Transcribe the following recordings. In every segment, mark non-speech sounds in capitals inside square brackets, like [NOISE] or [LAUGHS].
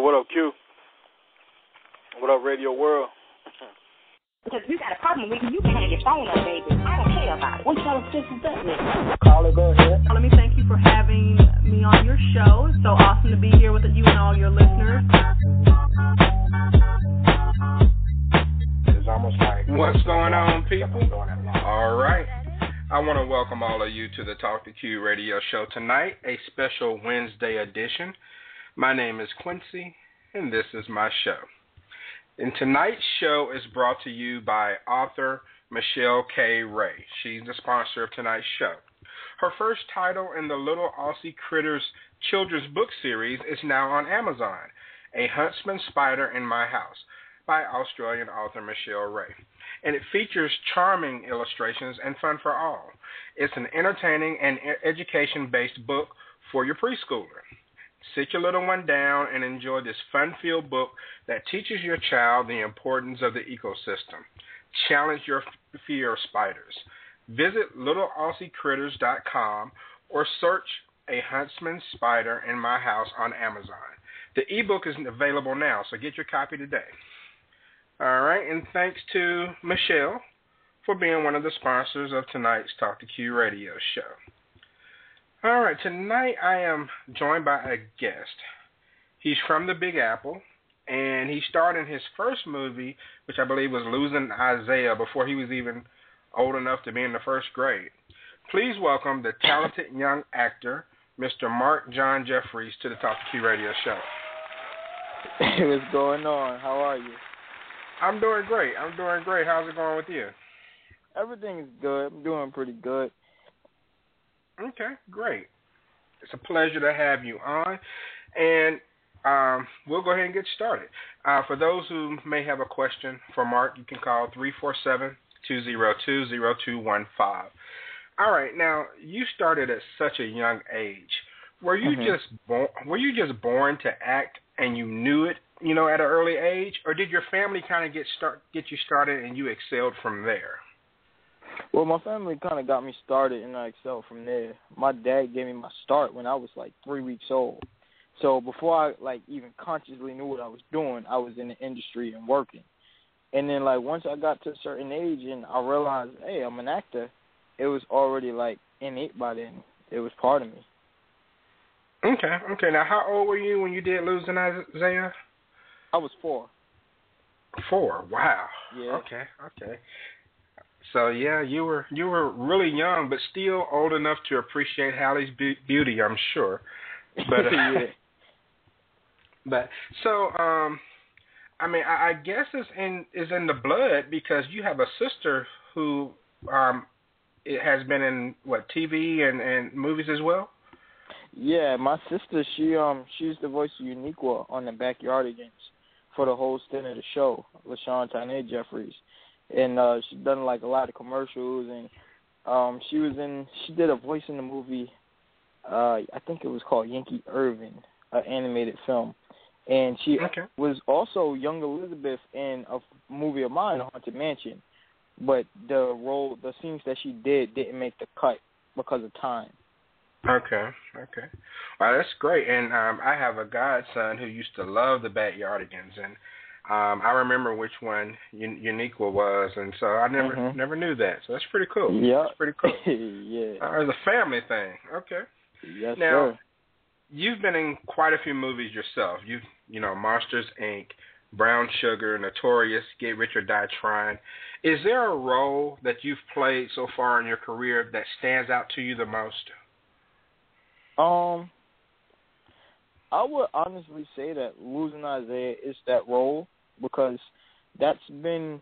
what up, Q? What up, Radio World? Because if you got a problem with me, you can have your phone up, baby. I don't care about it. What y'all sisters done with? Caller, go ahead. Let me thank you for having me on your show. It's so awesome to be here with you and all your listeners. It's almost like What's going on, people? All right. I want to welcome all of you to the Talk to Q radio show tonight, a special Wednesday edition. My name is Quincy, and this is my show. And tonight's show is brought to you by author Michelle K. Ray. She's the sponsor of tonight's show. Her first title in the Little Aussie Critters children's book series is now on Amazon, A Huntsman Spider in My House by Australian author Michelle Ray. And it features charming illustrations and fun for all. It's an entertaining and education based book for your preschooler. Sit your little one down and enjoy this fun filled book that teaches your child the importance of the ecosystem. Challenge your fear of spiders. Visit littleaussiecritters.com or search A Huntsman Spider in My House on Amazon. The ebook is available now, so get your copy today. All right, and thanks to Michelle for being one of the sponsors of tonight's Talk to Q radio show. All right, tonight I am joined by a guest. He's from the Big Apple, and he starred in his first movie, which I believe was Losing Isaiah, before he was even old enough to be in the first grade. Please welcome the talented young actor, Mr. Marc John Jeffries, to the Talk to Q radio show. Hey, what's going on? How are you? I'm doing great. I'm doing great. How's it going with you? Everything is good. I'm doing pretty good. Okay, great. It's a pleasure to have you on. And um, we'll go ahead and get started. Uh, for those who may have a question for Marc, you can call 347 202 0215. All right, now you started at such a young age. Were you Mhm. just born? Were you just born to act and you knew it, you know, at an early age, or did your family kind of get start get you started and you excelled from there? Well, my family kind of got me started, and I excelled from there. My dad gave me my start when I was like three weeks old. So before I like even consciously knew what I was doing, I was in the industry and working. And then like once I got to a certain age and I realized, hey, I'm an actor, it was already like innate by then. It was part of me. Okay, okay. Now, how old were you when you did Losing Isaiah? I was four. Four. Wow. Yeah. Okay. Okay. So yeah, you were you were really young, but still old enough to appreciate Halle's be- beauty, I'm sure. But [LAUGHS] uh, yeah. but so um, I mean, I, I guess it's in is in the blood because you have a sister who um, it has been in what TV and and movies as well. Yeah, my sister, she um she's the voice of Uniqua on the Backyardigans for the whole stint of the show, LaShawn Tane Jeffries. And uh she's done like a lot of commercials and um she was in she did a voice in the movie uh I think it was called Yankee Irving, an animated film. And she Okay. was also young Elizabeth in a movie of mine, Haunted Mansion. But the role the scenes that she did didn't make the cut because of time. Okay, okay. Wow, that's great. And um I have a godson who used to love the Backyardigans and um I remember which one Un- Uniqua was and so I never Mhm. never knew that. So that's pretty cool. Yeah. That's pretty cool. [LAUGHS] yeah. Uh, it's a family thing. Okay. Yes, Now- sir. You've been in quite a few movies yourself. You've you know, Monsters Inc., Brown Sugar, Notorious, Get Rich or Die Trying. Is there a role that you've played so far in your career that stands out to you the most? Um, I would honestly say that losing Isaiah is that role because that's been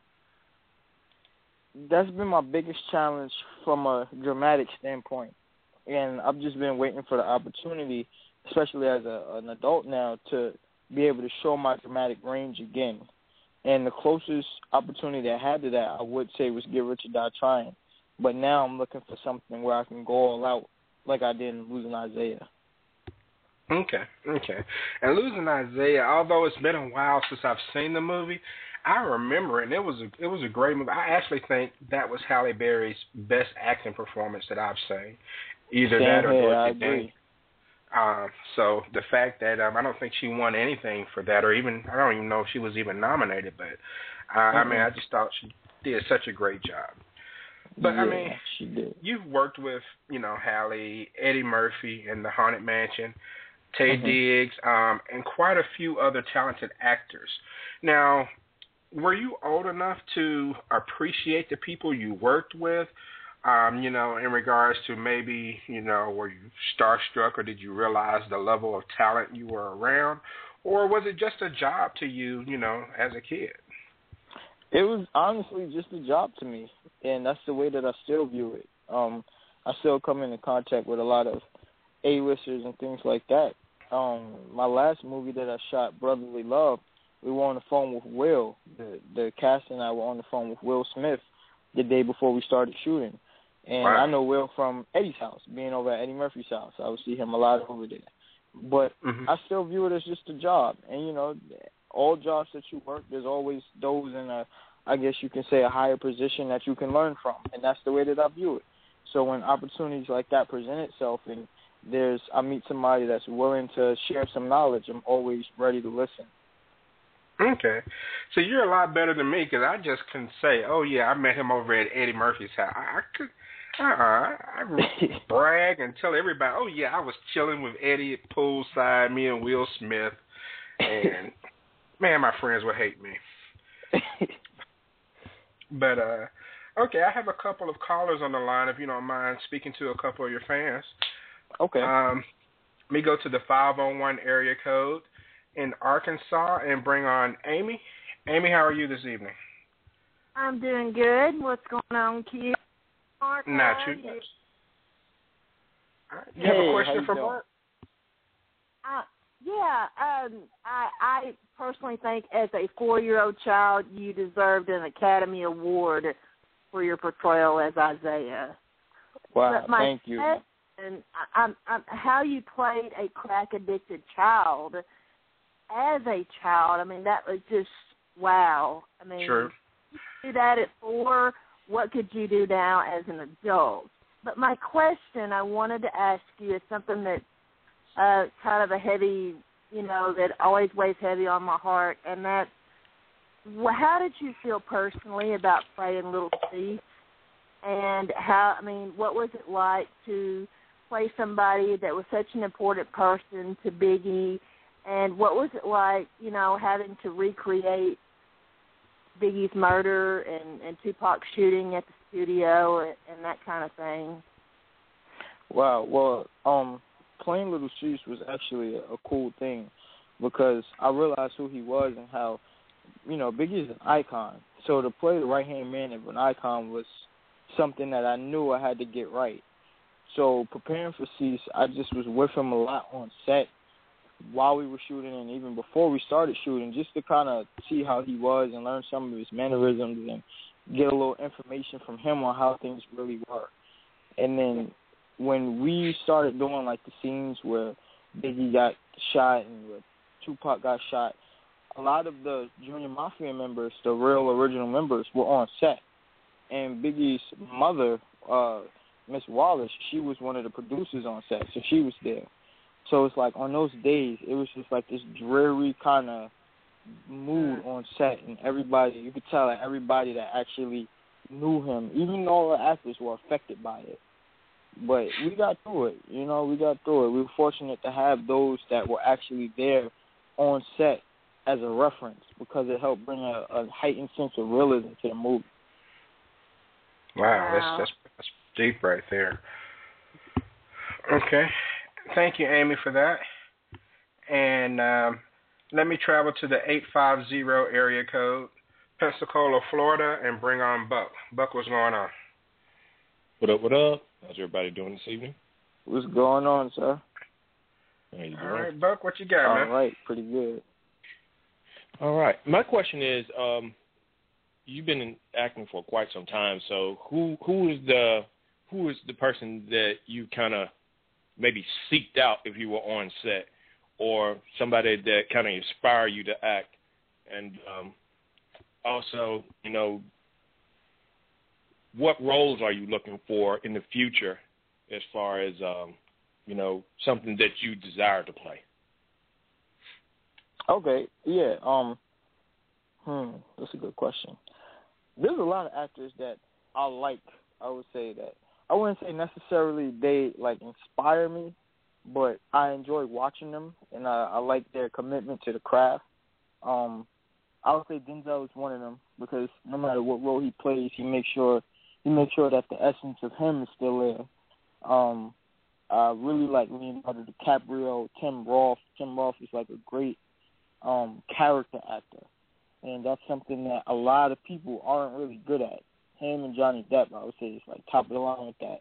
that's been my biggest challenge from a dramatic standpoint, and I've just been waiting for the opportunity, especially as a, an adult now, to be able to show my dramatic range again. And the closest opportunity I had to that, I would say, was Get Rich or Die Trying. But now I'm looking for something where I can go all out, like I did in Losing Isaiah. Okay, okay. And losing Isaiah, although it's been a while since I've seen the movie, I remember it. And it was a it was a great movie. I actually think that was Halle Berry's best acting performance that I've seen. Either that or Dorothy. Day. Um, so the fact that um, I don't think she won anything for that, or even I don't even know if she was even nominated, but uh, mm-hmm. I mean, I just thought she did such a great job. But yeah, I mean, she did. You've worked with you know Halle, Eddie Murphy in The Haunted Mansion, Taye mm-hmm. Diggs, um, and quite a few other talented actors. Now, were you old enough to appreciate the people you worked with? Um, you know, in regards to maybe, you know, were you starstruck or did you realize the level of talent you were around? Or was it just a job to you, you know, as a kid? It was honestly just a job to me, and that's the way that I still view it. Um, I still come into contact with a lot of A-listers and things like that. Um, my last movie that I shot, Brotherly Love, we were on the phone with Will. The the cast and I were on the phone with Will Smith the day before we started shooting. And wow. I know Will from Eddie's house, being over at Eddie Murphy's house. I would see him a lot over there. But mm-hmm. I still view it as just a job. And you know, all jobs that you work, there's always those in a, I guess you can say, a higher position that you can learn from, and that's the way that I view it. So when opportunities like that present itself, and there's I meet somebody that's willing to share some knowledge, I'm always ready to listen. Okay, so you're a lot better than me because I just can say, "Oh yeah, I met him over at Eddie Murphy's house." I, I could, uh, uh I [LAUGHS] brag and tell everybody, "Oh yeah, I was chilling with Eddie at poolside, me and Will Smith," and [LAUGHS] man, my friends would hate me. but uh, okay, I have a couple of callers on the line. If you don't mind speaking to a couple of your fans. Okay. Um, let me go to the 501 area code in Arkansas and bring on Amy. Amy, how are you this evening? I'm doing good. What's going on, Q? Marc, Not you. You hey, have a question for? Marc? Uh, yeah, um, I, I personally think as a four-year-old child, you deserved an Academy Award for your portrayal as Isaiah. Wow, my thank you. Question, I, I'm, I'm, how you played a crack-addicted child as a child, I mean, that was just wow. I mean, Sure. you do that at four. What could you do now as an adult? But my question I wanted to ask you is something that uh, kind of a heavy, you know, that always weighs heavy on my heart, and that how did you feel personally about playing Little Cease? And how, I mean, what was it like to play somebody that was such an important person to Biggie? And what was it like, you know, having to recreate Biggie's murder and, and Tupac's shooting at the studio and, and that kind of thing? Wow. Well, um, playing Little Cease was actually a, a cool thing because I realized who he was and how, you know, Biggie's an icon. So to play the right hand man of an icon was something that I knew I had to get right. So preparing for Cease, I just was with him a lot on set while we were shooting and even before we started shooting, just to kind of see how he was and learn some of his mannerisms and get a little information from him on how things really were. And then when we started doing like the scenes where Biggie got shot and where Tupac got shot, a lot of the Junior Mafia members, the real original members, were on set. And Biggie's mother, uh, Miss Wallace, she was one of the producers on set, so she was there. So it's like on those days, it was just like this dreary kind of mood mm. on set, and everybody, you could tell that everybody that actually knew him, even though the actors were affected by it. But we got through it, you know, we got through it. We were fortunate to have those that were actually there on set as a reference because it helped bring a, a heightened sense of realism to the movie. Wow, Wow. that's that's that's deep right there. Okay, thank you, Amy, for that. And um, let me travel to the eight five zero area code, Pensacola, Florida, and bring on Buck. Buck, what's going on? What up, what up? How's everybody doing this evening? What's going on, sir? How you doing? All right, Buck, what you got, All man? right, pretty good. All right. My question is, um, you've been in acting for quite some time, so who who is the who is the person that you kind of maybe seeked out if you were on set, or somebody that kind of inspired you to act, and um, also, you know, what roles are you looking for in the future, as far as um, you know, something that you desire to play? Okay, yeah. Um, hmm, that's a good question. There's a lot of actors that I like. I would say that I wouldn't say necessarily they like inspire me, but I enjoy watching them, and I, I like their commitment to the craft. Um, I would say Denzel is one of them because no matter what role he plays, he makes sure he makes sure that the essence of him is still there. Um, I really like Leonardo DiCaprio, Tim Roth. Tim Roth is like a great um, character actor, and that's something that a lot of people aren't really good at. Him and Johnny Depp, I would say, is like top of the line with that.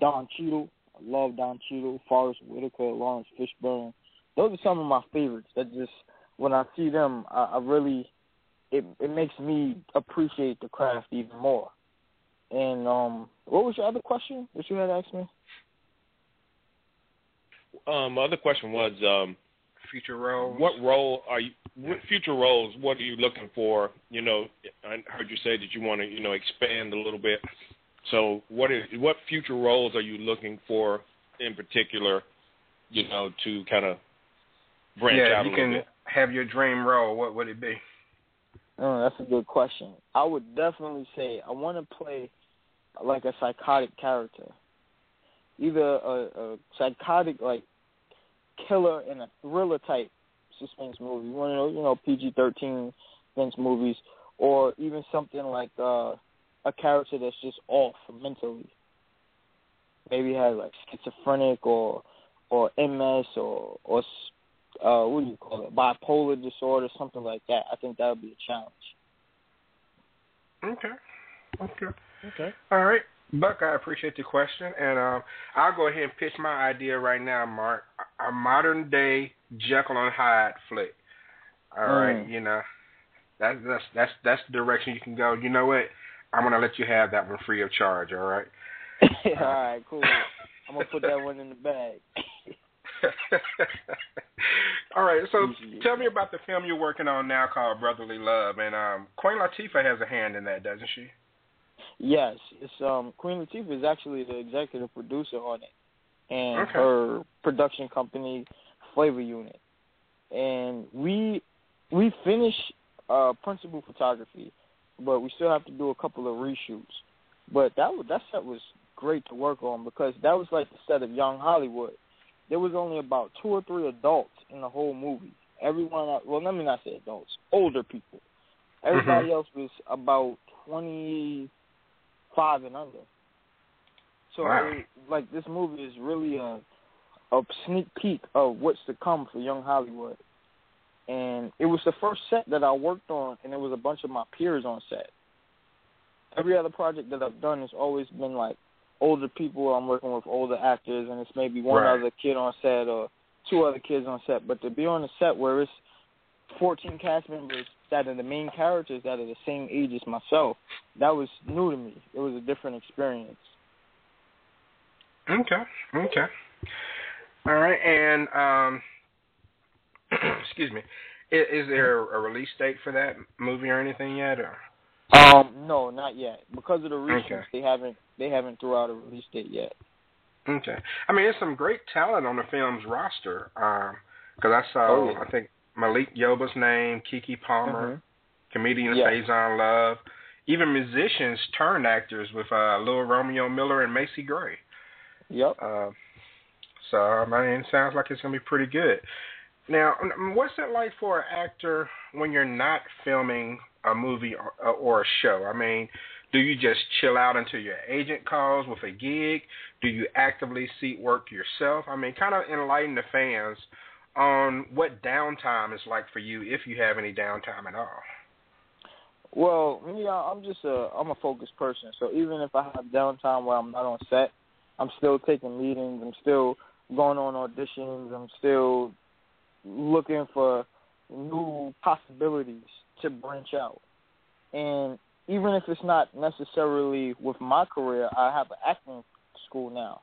Don Cheadle, I love Don Cheadle. Forest Whitaker, Laurence Fishburne. Those are some of my favorites. That just when I see them, I, I really it it makes me appreciate the craft even more. And um, what was your other question that you had asked me? Um, my other question was um, future roles. What role are you? What future roles? What are you looking for? You know, I heard you say that you want to, you know, expand a little bit. So, what is what future roles are you looking for in particular? You know, to kind of branch yeah, out you a can little bit. have your dream role. What would it be? Oh, that's a good question. I would definitely say I want to play like a psychotic character, either a, a psychotic like killer in a thriller type suspense movie, one of those you know PG thirteen suspense movies, or even something like uh, a character that's just off mentally. Maybe has like schizophrenic or or MS or or uh, what do you call it, bipolar disorder, something like that. I think that would be a challenge. Okay. Okay. Okay. All right. Buck, I appreciate the question, and um, I'll go ahead and pitch my idea right now, Marc. A modern day Jekyll and Hyde flick. All Mm. right, you know, that's that's that's that's the direction you can go. You know what? I'm gonna let you have that one free of charge. All right. [LAUGHS] All right, cool. I'm gonna put that one in the bag. [LAUGHS] All right, so tell me about the film you're working on now called Brotherly Love, and um, Queen Latifah has a hand in that, doesn't she? Yes, it's um Queen Latifah is actually the executive producer on it, and Okay. her production company Flavor Unit, and we we finished uh principal photography, but we still have to do a couple of reshoots. But that was that set was great to work on because that was like the set of Young Hollywood. There was only about two or three adults in the whole movie. Everyone, well, let me not say adults, older people. Everybody Mhm. else was about twenty five and under. So, Wow. it, like, this movie is really a a sneak peek of what's to come for Young Hollywood. And it was the first set that I worked on, and there was a bunch of my peers on set. Every other project that I've done has always been like older people. I'm working with older actors, and it's maybe one Right. other kid on set or two other kids on set. But to be on a set where it's 14 cast members that are the main characters that are the same age as myself, that was new to me. It was a different experience. Okay. Okay. All right, and um, [CLEARS THROAT] excuse me, is, is there a release date for that movie or anything yet? Or Um, no, not yet. Because of the reshoots, Okay. they haven't they haven't threw out a release date yet. okay, I mean, there's some great talent on the film's roster. Because I saw, Oh, yeah. I think Malik Yoba's name, Keke Palmer, Mhm. comedian Yeah. Faison Love, even musicians turned actors with uh, Lil Romeo Miller and Macy Gray. Yep. Uh, so I mean, it sounds like it's gonna be pretty good. Now, what's it like for an actor when you're not filming a movie or, or a show? I mean, do you just chill out until your agent calls with a gig? Do you actively seek work yourself? I mean, kind of enlighten the fans on what downtime is like for you, if you have any downtime at all. Well, me, I'm just a I'm a focused person. So even if I have downtime where I'm not on set, I'm still taking meetings. I'm still going on auditions. I'm still looking for new possibilities to branch out. And even if it's not necessarily with my career, I have an acting school now,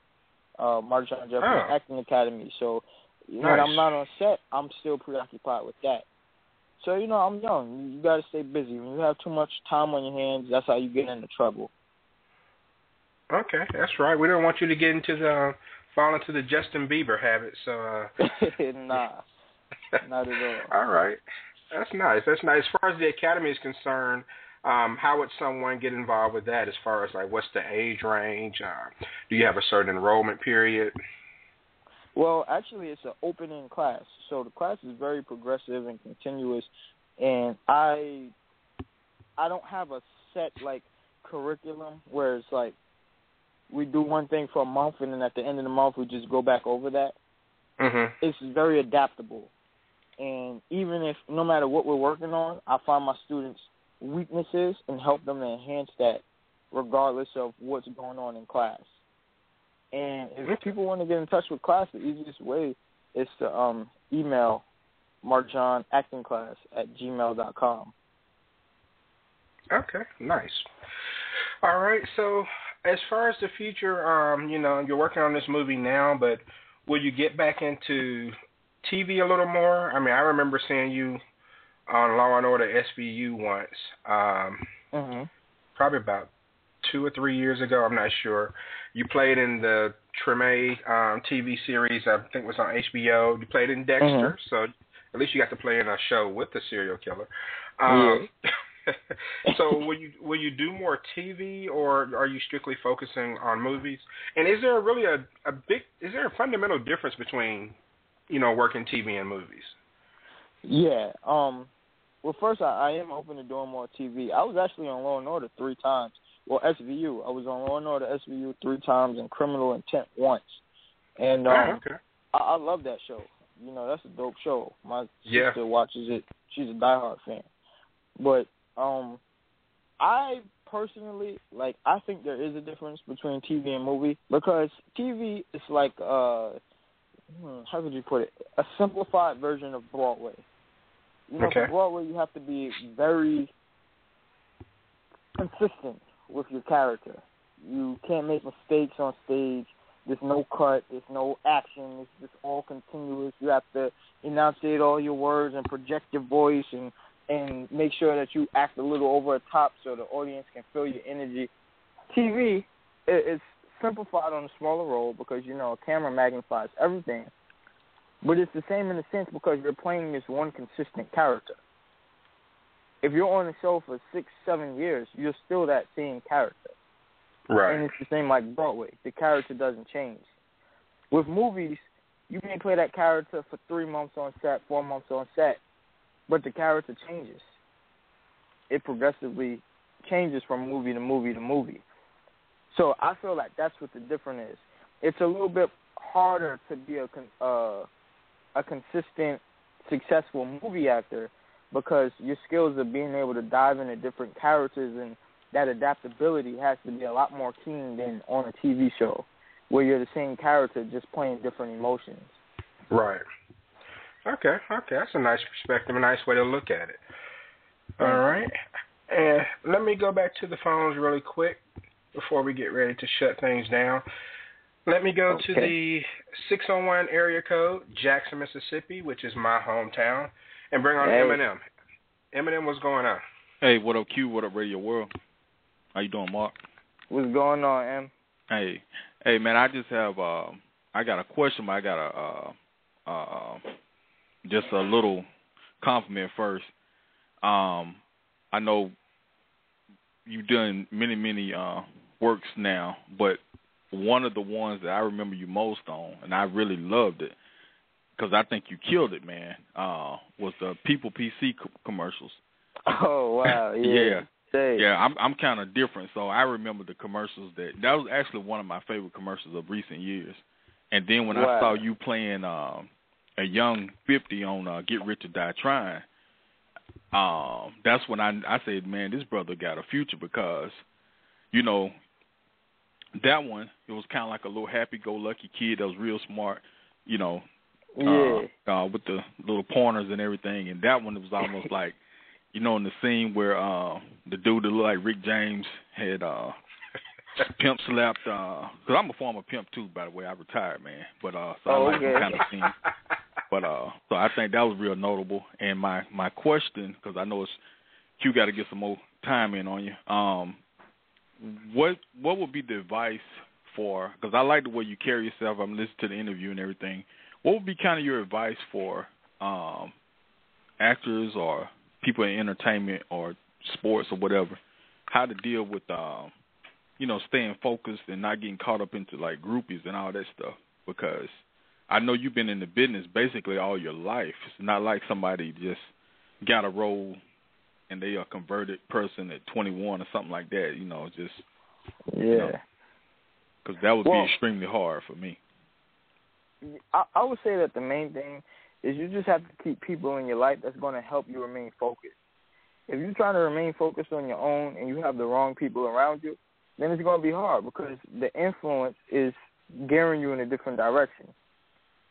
uh, Marc John Jeffries Oh. Acting Academy. So when I'm not on set, I'm still preoccupied with that. So you know, I'm young. You, you got to stay busy. When you have too much time on your hands, that's how you get into trouble. Okay, that's right. We don't want you to get into the fall into the Justin Bieber habit. So uh [LAUGHS] nah, [LAUGHS] not at all. all right, that's nice. That's nice. As far as the academy is concerned, um, how would someone get involved with that? As far as like, what's the age range? Uh, do you have a certain enrollment period? Well, actually, it's an open-end class, so the class is very progressive and continuous. And I, I don't have a set like curriculum where it's like we do one thing for a month and then at the end of the month we just go back over that. Mm-hmm. It's very adaptable, and even if no matter what we're working on, I find my students weaknesses and help them to enhance that, regardless of what's going on in class. And if people want to get in touch with class, the easiest way is to um, email markjohnactingclass at gmail dot com. Okay, nice. All right, so as far as the future, um, you know, you're working on this movie now, but will you get back into TV a little more? I mean, I remember seeing you on Law and Order SVU once, um, mm-hmm. probably about two or three years ago. I'm not sure. You played in the Treme um, TV series. I think it was on HBO. You played in Dexter, mm-hmm. so at least you got to play in a show with the serial killer. Um, yeah. [LAUGHS] so will you will you do more TV or are you strictly focusing on movies? And is there really a, a big is there a fundamental difference between you know working TV and movies? Yeah. Um. Well, first I, I am open to doing more TV. I was actually on Law and Order three times. Well, SVU. I was on Law and Order SVU three times and Criminal Intent once. And um, oh, okay. I, I love that show. You know, that's a dope show. My yeah. sister watches it. She's a diehard fan. But um, I personally like. I think there is a difference between TV and movie because TV is like uh, hmm, how could you put it? A simplified version of Broadway. You know, okay. for Broadway, you have to be very consistent with your character. You can't make mistakes on stage. There's no cut. There's no action. It's just all continuous. You have to enunciate all your words and project your voice and and make sure that you act a little over the top so the audience can feel your energy. TV is simplified on a smaller role because you know a camera magnifies everything, but it's the same in a sense because you're playing this one consistent character. If you're on the show for six, seven years, you're still that same character. Right. And it's the same like Broadway. The character doesn't change. With movies, you may play that character for three months on set, four months on set, but the character changes. It progressively changes from movie to movie to movie. So I feel like that's what the difference is. It's a little bit harder to be a uh, a consistent, successful movie actor because your skills of being able to dive into different characters and that adaptability has to be a lot more keen than on a TV show where you're the same character just playing different emotions. Right. Okay, okay, that's a nice perspective, a nice way to look at it. All right, and let me go back to the phones really quick before we get ready to shut things down. Let me go okay. to the 601 area code, Jackson, Mississippi, which is my hometown, and bring on hey. Eminem. Eminem, what's going on? Hey, what up, Q? What up, Radio World? How you doing, Marc? What's going on, Em? Hey, hey, man, I just have, uh, I got a question, but I got a, uh, uh, just a little compliment first. Um, I know you've done many, many uh, works now, but one of the ones that I remember you most on, and I really loved it, because I think you killed it, man, uh, was the People PC co- commercials. Oh wow, [LAUGHS] yeah. yeah. Yeah, I'm I'm kind of different, so I remember the commercials that that was actually one of my favorite commercials of recent years. And then when wow. I saw you playing um, a young fifty on uh, Get Rich or Die Trying, um, that's when I I said, man, this brother got a future because, you know, that one it was kind of like a little happy-go-lucky kid that was real smart, you know, yeah, uh, uh, with the little pointers and everything. And that one it was almost [LAUGHS] like, you know, in the scene where uh, the dude that looked like Rick James had uh, [LAUGHS] pimp slapped. Because uh, I'm a former pimp too, by the way. I retired, man. But uh, so oh, I like okay. kind of scene. [LAUGHS] But uh, so I think that was real notable. And my my question, because I know it's Q got to get some more time in on you. Um, what what would be the advice for? Because I like the way you carry yourself. I'm listening to the interview and everything. What would be kind of your advice for um, actors or people in entertainment or sports or whatever, how to deal with um, you know staying focused and not getting caught up into like groupies and all that stuff? Because I know you've been in the business basically all your life. It's not like somebody just got a role and they are a converted person at 21 or something like that. You know, just yeah. You know, because that would well, be extremely hard for me. I, I would say that the main thing is you just have to keep people in your life that's going to help you remain focused. If you're trying to remain focused on your own and you have the wrong people around you, then it's going to be hard because the influence is gearing you in a different direction.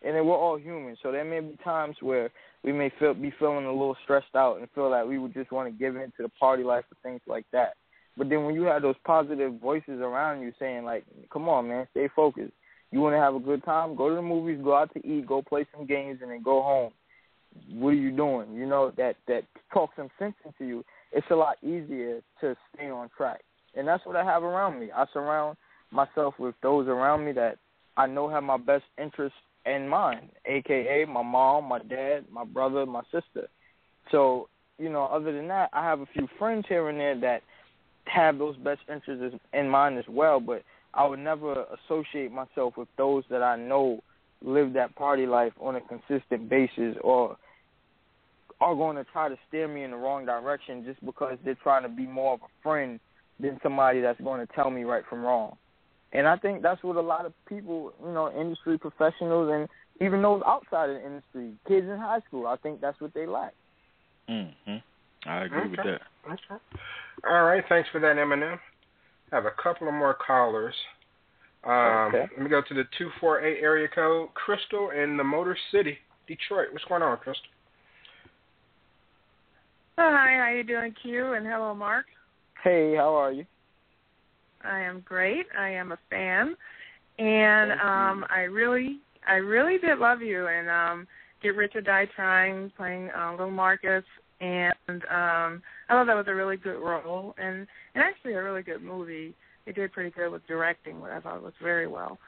And then we're all human, so there may be times where we may feel be feeling a little stressed out and feel like we would just want to give in to the party life or things like that. But then when you have those positive voices around you saying like, "Come on, man, stay focused. You want to have a good time? Go to the movies, go out to eat, go play some games, and then go home. What are you doing? You know that that talk some sense into you. It's a lot easier to stay on track, and that's what I have around me. I surround myself with those around me that I know have my best interests in mind, aka my mom, my dad, my brother, my sister. So you know, other than that, I have a few friends here and there that have those best interests in mind as well, but I would never associate myself with those that I know live that party life on a consistent basis or are going to try to steer me in the wrong direction just because they're trying to be more of a friend than somebody that's going to tell me right from wrong. And I think that's what a lot of people, you know, industry professionals and even those outside of the industry, kids in high school, I think that's what they lack. Mhm. I agree okay. with that. Okay. All right. Thanks for that, Eminem. I have a couple of more callers. Um, okay. Let me go to the 248 area code. Crystal in the Motor City, Detroit. What's going on, Crystal? Hi, how you doing, Q? And hello, Marc. Hey, how are you? I am great. I am a fan, and um, I really, I really did love you and um, Get Rich or Die Trying, playing uh, Little Marcus, and um, I thought that was a really good role and and actually a really good movie. They did pretty good with directing, what I thought was very well.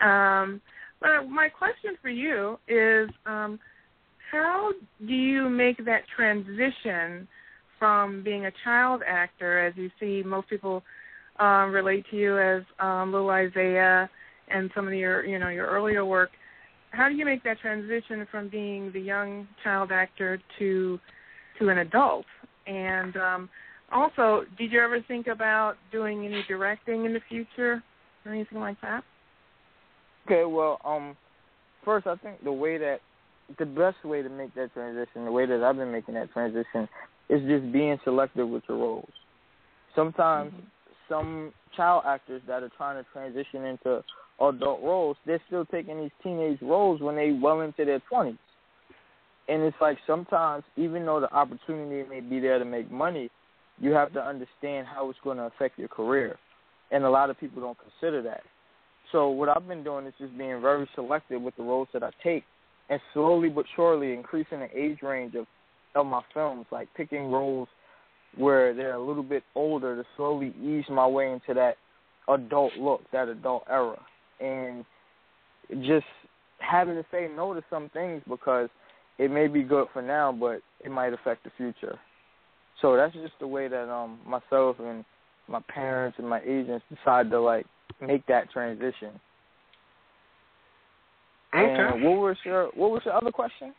Um, but my question for you is, um, how do you make that transition from being a child actor, as you see most people um, relate to you as um, Little Isaiah and some of your, you know, your earlier work? How do you make that transition from being the young child actor to to an adult? And um, also, did you ever think about doing any directing in the future or anything like that? Okay, well, um, first I think the way that the best way to make that transition, the way that I've been making that transition, is just being selective with your roles. Sometimes mm-hmm. some child actors that are trying to transition into adult roles, they're still taking these teenage roles when they well into their twenties. And it's like sometimes, even though the opportunity may be there to make money, you have to understand how it's going to affect your career. And a lot of people don't consider that. So what I've been doing is just being very selective with the roles that I take and slowly but surely increasing the age range of, of my films, like picking roles where they're a little bit older to slowly ease my way into that adult look, that adult era. And just having to say no to some things because it may be good for now, but it might affect the future. So that's just the way that um myself and my parents and my agents decided to like make that transition. Okay. And what was your what was your other question?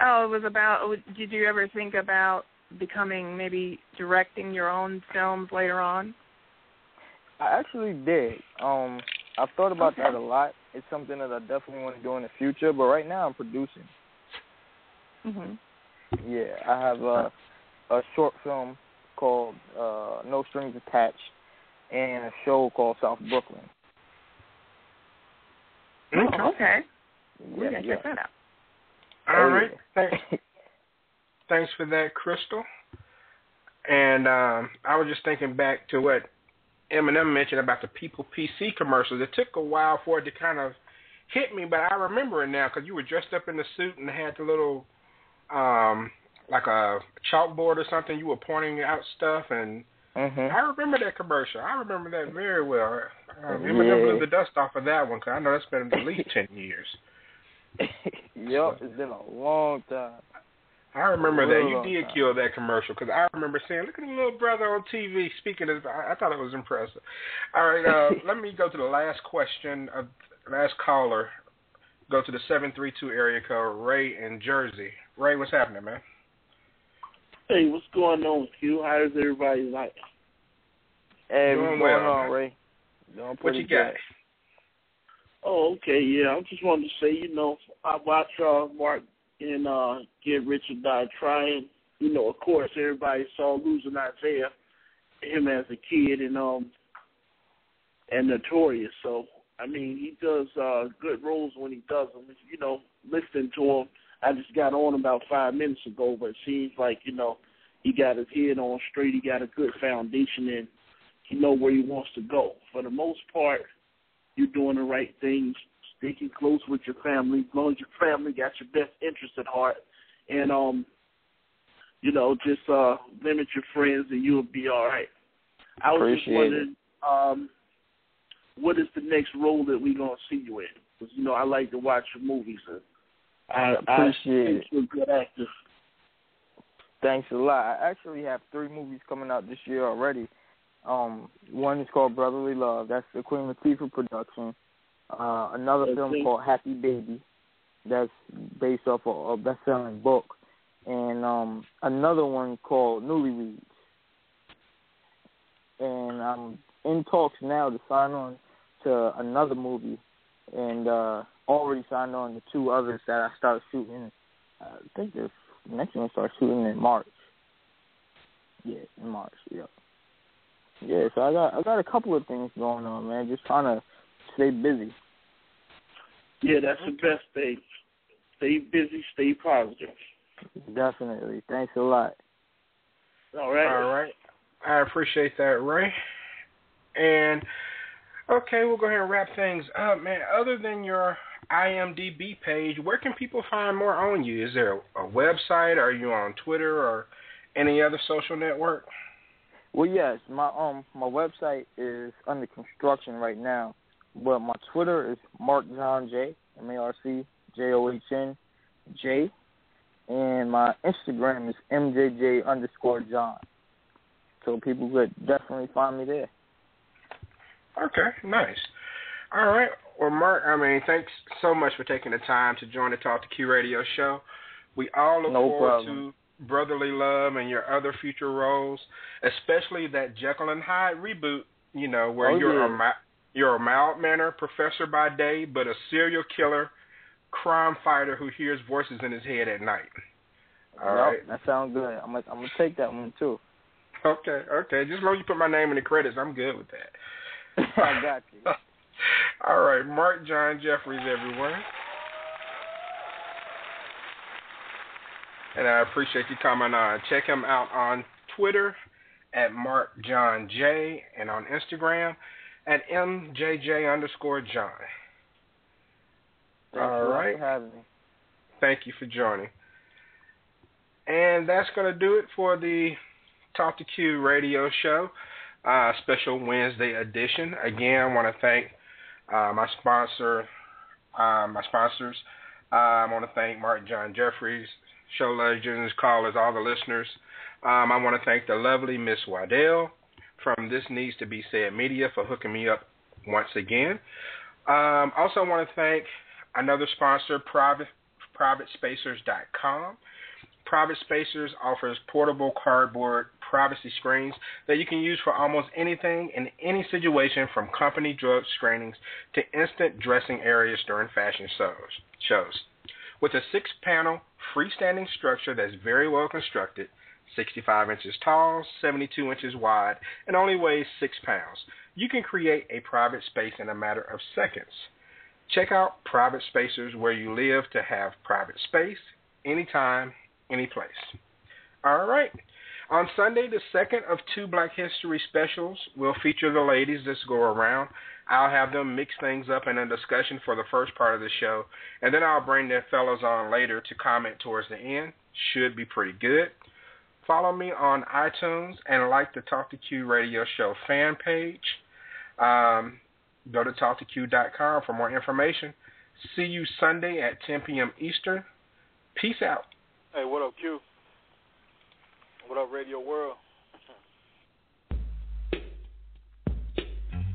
Oh, it was about. Did you ever think about becoming maybe directing your own films later on? I actually did. Um, I've thought about okay. that a lot. It's something that I definitely want to do in the future. But right now, I'm producing. Mhm. Yeah, I have a a short film called uh, No Strings Attached and a show called South Brooklyn. Okay. Oh, okay. We Yeah, gotta yeah. check that out. All Oh, right. yeah. Thanks. Thanks for that, Crystal. And um, I was just thinking back to what Eminem mentioned about the People PC commercials. It took a while for it to kind of hit me, but I remember it now because you were dressed up in the suit and had the little, um, like a chalkboard or something. You were pointing out stuff, and Mhm. I remember that commercial. I remember that very well. Um, them blew the dust off of that one because I know that's been at least ten years. [LAUGHS] yep, it's been a long time. I remember that you did time. kill that commercial because I remember saying, "Look at the little brother on TV speaking." Of, I, I thought it was impressive. All right, uh, [LAUGHS] let me go to the last question of last caller. Go to the seven three two area code. Ray in Jersey. Ray, what's happening, man? Hey, what's going on, Q? How's everybody like? Hey, Doing what's well, going on, man. Ray? Doing What you got? good. Oh, okay, yeah. I just wanted to say, you know, I watch uh, Marc and uh, Get Rich or Die Trying. You know, of course, everybody saw Losing Isaiah, him as a kid, and um, and Notorious. So, I mean, he does uh, good roles when he does them. You know, listening to him, I just got on about five minutes ago, but it seems like you know he got his head on straight. He got a good foundation, and he know where he wants to go. For the most part, you're doing the right things, sticking close with your family, as long as your family got your best interest at heart, and um, you know, just uh, limit your friends, and you'll be all right. I was just Appreciate wondering, um, what is the next role that we gonna see you in? Because you know, I like to watch your movies, and I, Appreciate I think it. you're a good actor. Thanks a lot. I actually have three movies coming out this year already. Um, one is called Brotherly Love. That's the Queen Latifah production. Uh, another Okay. film called Happy Baby. That's based off of a best-selling book. And um, another one called Newlyweds. And I'm in talks now to sign on to another movie, and uh, already signed on to two others that I start shooting. I think the next one starts shooting in March. Yeah, in March. Yeah. Yeah, so I got I got a couple of things going on, man. Just trying to stay busy. Yeah, that's the best thing. Stay busy, stay positive. Definitely. Thanks a lot. All right. All right. I appreciate that, Ray. And okay, we'll go ahead and wrap things up, man. Other than your IMDb page, where can people find more on you? Is there a, website? Are you on Twitter or any other social network? Well, yes, my um my website is under construction right now, but my Twitter is Marc John J M A R C J O H N J, and my Instagram is MJJ underscore John. So people could definitely find me there. Okay, nice. All right. Well, Marc, I mean, thanks so much for taking the time to join the Talk to Q radio show. We all look No forward problem. to Brotherly Love and your other future roles, especially that Jekyll and Hyde reboot, you know, where Oh, you're yeah. a you're a mild mannered professor by day, but a serial killer, crime fighter who hears voices in his head at night. All Yep, right. that sounds good. I'm gonna I'm gonna take that one too. Okay, okay. Just as long as you put my name in the credits, I'm good with that. [LAUGHS] I got you. All right, Marc John Jeffries, everyone. And I appreciate you coming on. Check him out on Twitter at Marc John J and on Instagram at MJJ underscore John. Thanks All a for having me. Thank you for joining. And that's going to do it for the Talk to Q radio show, uh, special Wednesday edition. Again, I want to thank uh, my sponsor, uh, my sponsors. Uh, I want to thank Marc John Jeffries, show legends, callers, all the listeners. Um, I want to thank the lovely Miss Waddell from This Needs to Be Said Media for hooking me up once again. Um, also, want to thank another sponsor, Private PrivateSpacers.com. Private Spacers offers portable cardboard privacy screens that you can use for almost anything in any situation from company drug screenings to instant dressing areas during fashion shows. shows. With a six panel freestanding structure that's very well constructed, 65 inches tall, 72 inches wide, and only weighs 6 pounds, you can create a private space in a matter of seconds. Check out Private Spacers where you live to have private space, anytime, any place. All right. On Sunday, the second of two Black History specials will feature the ladies this go around. I'll have them mix things up in a discussion for the first part of the show, and then I'll bring the fellows on later to comment towards the end. Should be pretty good. Follow me on iTunes and like the Talk to Q radio show fan page. Um, Go to talktoq.com for more information. See you Sunday at 10 p.m. Eastern. Peace out. Hey, what up, Q? What up, Radio World?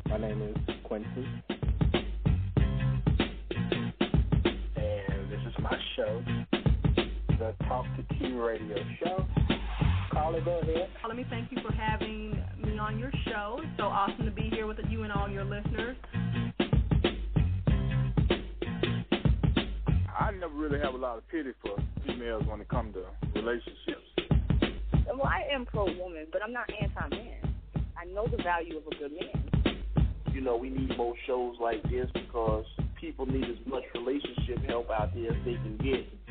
My name is Quincy. And this is my show, the Talk to Q Radio Show. Carla, go ahead. Let me thank you for having me on your show. It's so awesome to be here with you and all your listeners. I never really have a lot of pity for females when it comes to relationships. Well, I am pro woman, but I'm not anti man. I know the value of a good man. You know, we need more shows like this because people need as much relationship help out there as they can get.